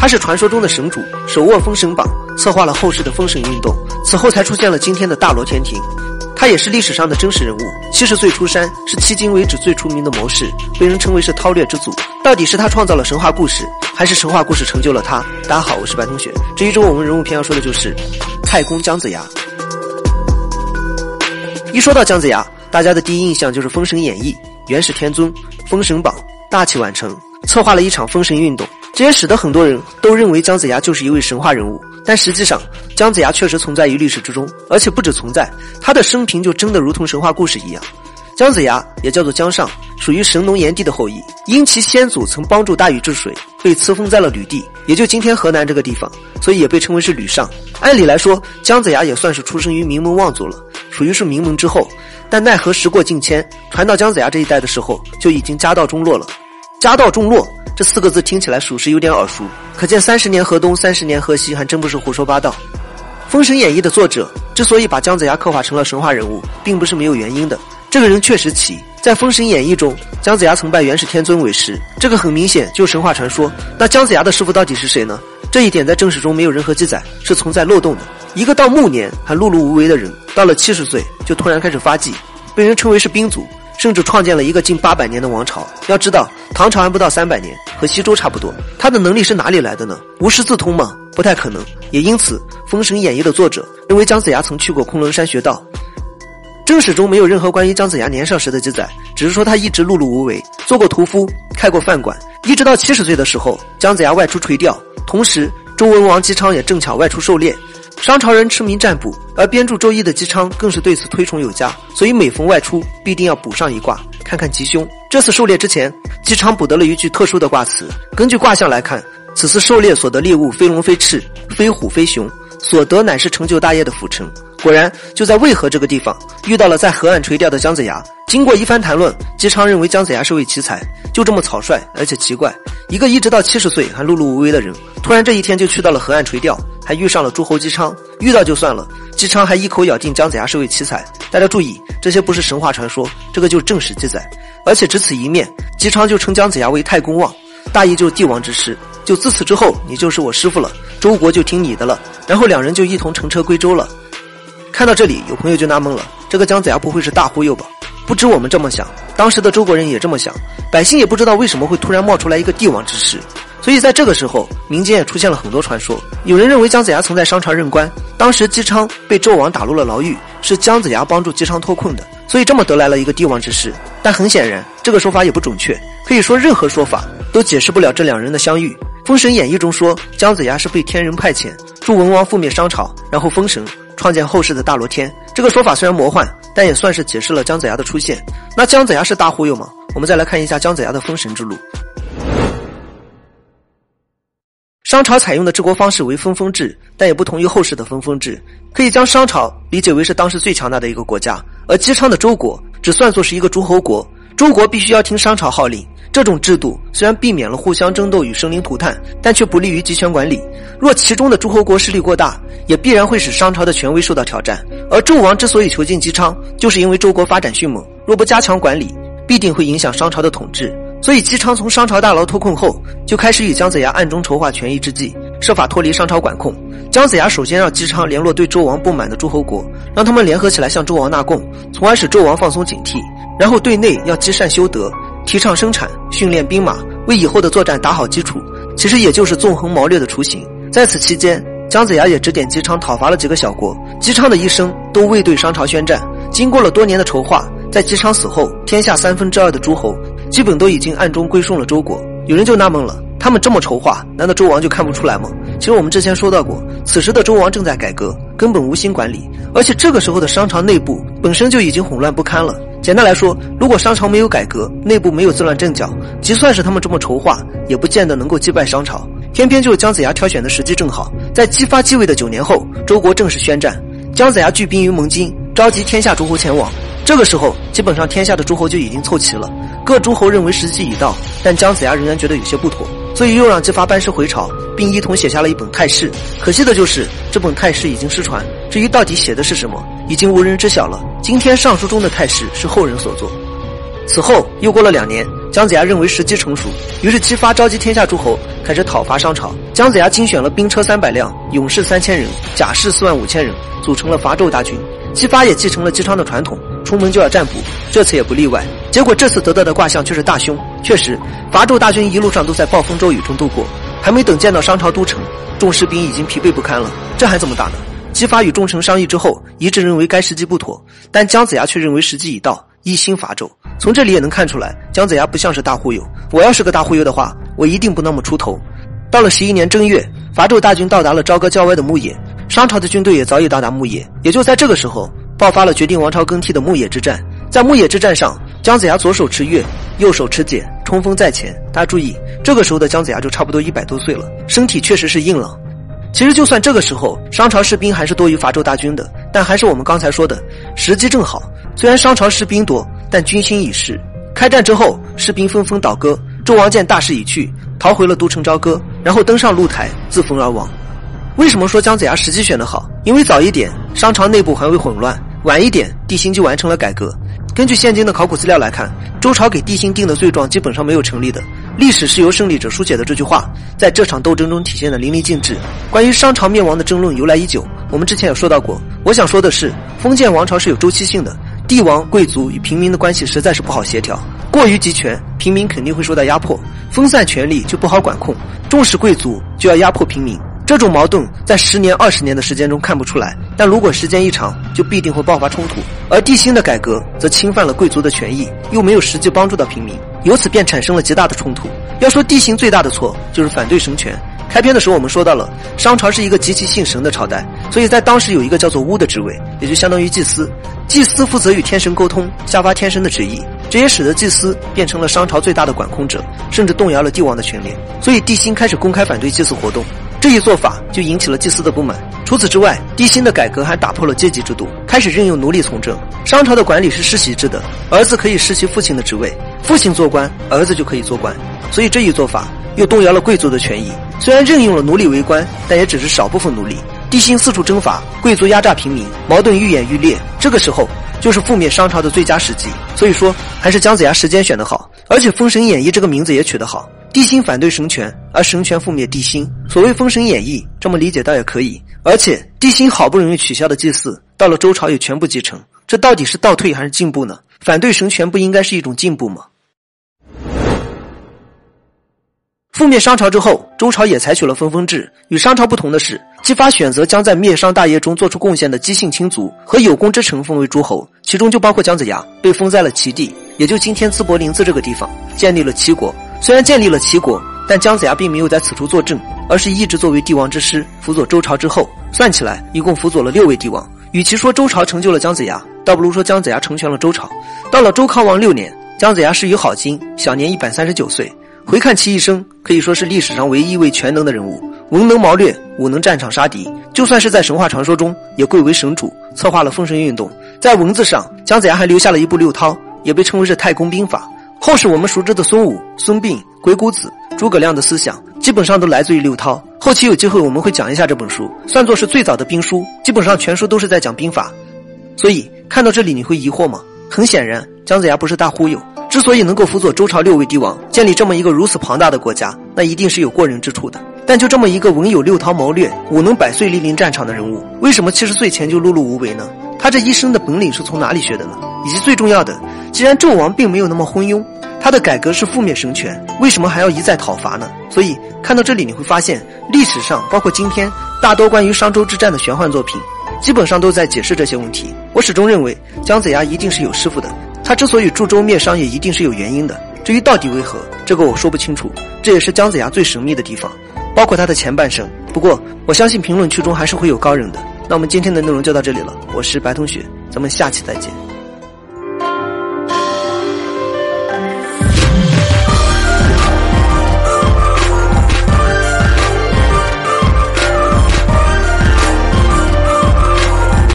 他是传说中的神主，手握封神榜，策划了后世的封神运动，此后才出现了今天的大罗天庭。他也是历史上的真实人物，七十岁出山，是迄今为止最出名的谋士，被人称为是韬略之祖。到底是他创造了神话故事，还是神话故事成就了他？大家好，我是白同学。这一周我们人物篇要说的就是太公姜子牙。一说到姜子牙，大家的第一印象就是《封神演义》，元始天尊，封神榜，大器晚成，策划了一场封神运动。这也使得很多人都认为姜子牙就是一位神话人物，但实际上，姜子牙确实存在于历史之中，而且不止存在，他的生平就真的如同神话故事一样。姜子牙也叫做姜尚，属于神农炎帝的后裔，因其先祖曾帮助大禹治水，被赐封在了吕地，也就今天河南这个地方，所以也被称为是吕尚。按理来说，姜子牙也算是出生于名门望族了，属于是名门之后，但奈何时过境迁，传到姜子牙这一代的时候，就已经家道中落了。家道中落。这四个字听起来属实有点耳熟，可见三十年河东，三十年河西，还真不是胡说八道。《封神演义》的作者之所以把姜子牙刻画成了神话人物，并不是没有原因的。这个人确实奇，在《封神演义》中，姜子牙曾拜元始天尊为师，这个很明显就是神话传说。那姜子牙的师傅到底是谁呢？这一点在正史中没有任何记载，是存在漏洞的。一个到暮年还碌碌无为的人，到了七十岁就突然开始发迹，被人称为是兵卒。甚至创建了一个近八百年的王朝。要知道，唐朝还不到三百年，和西周差不多。他的能力是哪里来的呢？无师自通吗？不太可能。也因此，《封神演义》的作者认为姜子牙曾去过昆仑山学道。正史中没有任何关于姜子牙年少时的记载，只是说他一直碌碌无为，做过屠夫，开过饭馆，一直到七十岁的时候，姜子牙外出垂钓，同时周文王姬昌也正巧外出狩猎。商朝人痴迷占卜，而编著《周易》的姬昌更是对此推崇有加，所以每逢外出必定要卜上一卦，看看吉凶。这次狩猎之前，姬昌卜得了一句特殊的卦辞。根据卦象来看，此次狩猎所得猎物非龙非赤，非虎非熊，所得乃是成就大业的辅臣。果然，就在渭河这个地方遇到了在河岸垂钓的姜子牙。经过一番谈论，姬昌认为姜子牙是位奇才。就这么草率而且奇怪，一个一直到七十岁还碌碌无为的人，突然这一天就去到了河岸垂钓。还遇上了诸侯姬昌，遇到就算了，姬昌还一口咬定姜子牙是位奇才。大家注意，这些不是神话传说，这个就是正史记载。而且只此一面，姬昌就称姜子牙为太公望，大意就是帝王之师。就自此之后，你就是我师傅了，周国就听你的了。然后两人就一同乘车归周了。看到这里，有朋友就纳闷了：这个姜子牙不会是大忽悠吧？不止我们这么想，当时的周国人也这么想，百姓也不知道为什么会突然冒出来一个帝王之师。所以在这个时候，民间也出现了很多传说。有人认为姜子牙曾在商朝任官，当时姬昌被纣王打入了牢狱，是姜子牙帮助姬昌脱困的，所以这么得来了一个帝王之师。但很显然，这个说法也不准确。可以说，任何说法都解释不了这两人的相遇。《封神演义》中说，姜子牙是被天人派遣助文王覆灭商朝，然后封神，创建后世的大罗天。这个说法虽然魔幻，但也算是解释了姜子牙的出现。那姜子牙是大忽悠吗？我们再来看一下姜子牙的封神之路。商朝采用的治国方式为分封制，但也不同于后世的分封制。可以将商朝理解为是当时最强大的一个国家，而姬昌的周国只算作是一个诸侯国。周国必须要听商朝号令。这种制度虽然避免了互相争斗与生灵涂炭，但却不利于集权管理。若其中的诸侯国势力过大，也必然会使商朝的权威受到挑战。而纣王之所以囚禁姬昌，就是因为周国发展迅猛，若不加强管理，必定会影响商朝的统治。所以，姬昌从商朝大牢脱困后，就开始与姜子牙暗中筹划权宜之计，设法脱离商朝管控。姜子牙首先让姬昌联络对周王不满的诸侯国，让他们联合起来向周王纳贡，从而使周王放松警惕。然后对内要积善修德，提倡生产，训练兵马，为以后的作战打好基础。其实也就是纵横谋略的雏形。在此期间，姜子牙也指点姬昌讨伐了几个小国。姬昌的一生都未对商朝宣战。经过了多年的筹划，在姬昌死后，天下三分之二的诸侯。基本都已经暗中归顺了周国，有人就纳闷了：他们这么筹划，难道周王就看不出来吗？其实我们之前说到过，此时的周王正在改革，根本无心管理，而且这个时候的商朝内部本身就已经混乱不堪了。简单来说，如果商朝没有改革，内部没有自乱阵脚，就算是他们这么筹划，也不见得能够击败商朝。偏偏就是姜子牙挑选的时机正好，在姬发继位的九年后，周国正式宣战，姜子牙聚兵于蒙津，召集天下诸侯前往。这个时候，基本上天下的诸侯就已经凑齐了。各诸侯认为时机已到，但姜子牙仍然觉得有些不妥，所以又让姬发班师回朝，并一同写下了一本《太史》。可惜的就是这本《太史》已经失传，至于到底写的是什么，已经无人知晓了。今天《尚书》中的《态势》是后人所作。此后又过了两年，姜子牙认为时机成熟，于是姬发召集天下诸侯开始讨伐商朝。姜子牙精选了兵车三百辆，勇士三千人，甲士四万五千人，组成了伐纣大军。姬发也继承了姬昌的传统，出门就要占卜，这次也不例外。结果这次得到的卦象却是大凶。确实，伐纣大军一路上都在暴风骤雨中度过，还没等见到商朝都城，众士兵已经疲惫不堪了，这还怎么打呢？姬发与众臣商议之后，一致认为该时机不妥，但姜子牙却认为时机已到，一心伐纣。从这里也能看出来，姜子牙不像是大忽悠。我要是个大忽悠的话，我一定不那么出头。到了十一年正月，伐纣大军到达了朝歌郊外的牧野，商朝的军队也早已到达牧野。也就在这个时候，爆发了决定王朝更替的牧野之战。在牧野之战上，姜子牙左手持钺，右手持锏，冲锋在前。大家注意，这个时候的姜子牙就差不多一百多岁了，身体确实是硬朗。其实，就算这个时候商朝士兵还是多于伐纣大军的，但还是我们刚才说的时机正好。虽然商朝士兵多，但军心已逝。开战之后，士兵纷纷倒戈。纣王见大势已去，逃回了都城朝歌，然后登上露台自焚而亡。为什么说姜子牙时机选得好？因为早一点商朝内部还未混乱，晚一点地心就完成了改革。根据现今的考古资料来看，周朝给地心定的罪状基本上没有成立的。历史是由胜利者书写的，这句话在这场斗争中体现的淋漓尽致。关于商朝灭亡的争论由来已久，我们之前也说到过。我想说的是，封建王朝是有周期性的，帝王、贵族与平民的关系实在是不好协调，过于集权，平民肯定会受到压迫；分散权力就不好管控，重视贵族就要压迫平民。这种矛盾在十年、二十年的时间中看不出来，但如果时间一长，就必定会爆发冲突。而地心的改革则侵犯了贵族的权益，又没有实际帮助到平民，由此便产生了极大的冲突。要说地心最大的错，就是反对神权。开篇的时候我们说到了，商朝是一个极其信神的朝代，所以在当时有一个叫做巫的职位，也就相当于祭司。祭司负责与天神沟通，下发天神的旨意，这也使得祭司变成了商朝最大的管控者，甚至动摇了帝王的权利。所以地心开始公开反对祭祀活动。这一做法就引起了祭司的不满。除此之外，帝辛的改革还打破了阶级制度，开始任用奴隶从政。商朝的管理是世袭制的，儿子可以世袭父亲的职位，父亲做官，儿子就可以做官。所以这一做法又动摇了贵族的权益。虽然任用了奴隶为官，但也只是少部分奴隶。帝辛四处征伐，贵族压榨平民，矛盾愈演愈烈。这个时候就是覆灭商朝的最佳时机。所以说，还是姜子牙时间选得好，而且《封神演义》这个名字也取得好。帝辛反对神权，而神权覆灭帝辛。所谓《封神演义》，这么理解倒也可以。而且帝辛好不容易取消的祭祀，到了周朝也全部继承，这到底是倒退还是进步呢？反对神权不应该是一种进步吗？覆灭商朝之后，周朝也采取了分封制。与商朝不同的是，姬发选择将在灭商大业中做出贡献的姬姓亲族和有功之臣封为诸侯，其中就包括姜子牙，被封在了齐地，也就今天淄博临淄这个地方，建立了齐国。虽然建立了齐国，但姜子牙并没有在此处坐镇，而是一直作为帝王之师，辅佐周朝之后。算起来，一共辅佐了六位帝王。与其说周朝成就了姜子牙，倒不如说姜子牙成全了周朝。到了周康王六年，姜子牙谥于好金，享年一百三十九岁。回看其一生，可以说是历史上唯一一位全能的人物，文能谋略，武能战场杀敌。就算是在神话传说中，也贵为神主，策划了封神运动。在文字上，姜子牙还留下了一部《六韬》，也被称为是太公兵法。后世我们熟知的孙武、孙膑、鬼谷子、诸葛亮的思想，基本上都来自于六韬。后期有机会我们会讲一下这本书，算作是最早的兵书，基本上全书都是在讲兵法。所以看到这里你会疑惑吗？很显然，姜子牙不是大忽悠。之所以能够辅佐周朝六位帝王，建立这么一个如此庞大的国家，那一定是有过人之处的。但就这么一个文有六韬谋略、武能百岁莅临战场的人物，为什么七十岁前就碌碌无为呢？他这一生的本领是从哪里学的呢？以及最重要的，既然纣王并没有那么昏庸，他的改革是覆灭神权，为什么还要一再讨伐呢？所以看到这里，你会发现历史上包括今天大多关于商周之战的玄幻作品，基本上都在解释这些问题。我始终认为姜子牙一定是有师傅的，他之所以助周灭商，也一定是有原因的。至于到底为何，这个我说不清楚。这也是姜子牙最神秘的地方，包括他的前半生。不过我相信评论区中还是会有高人的。那我们今天的内容就到这里了，我是白同学，咱们下期再见。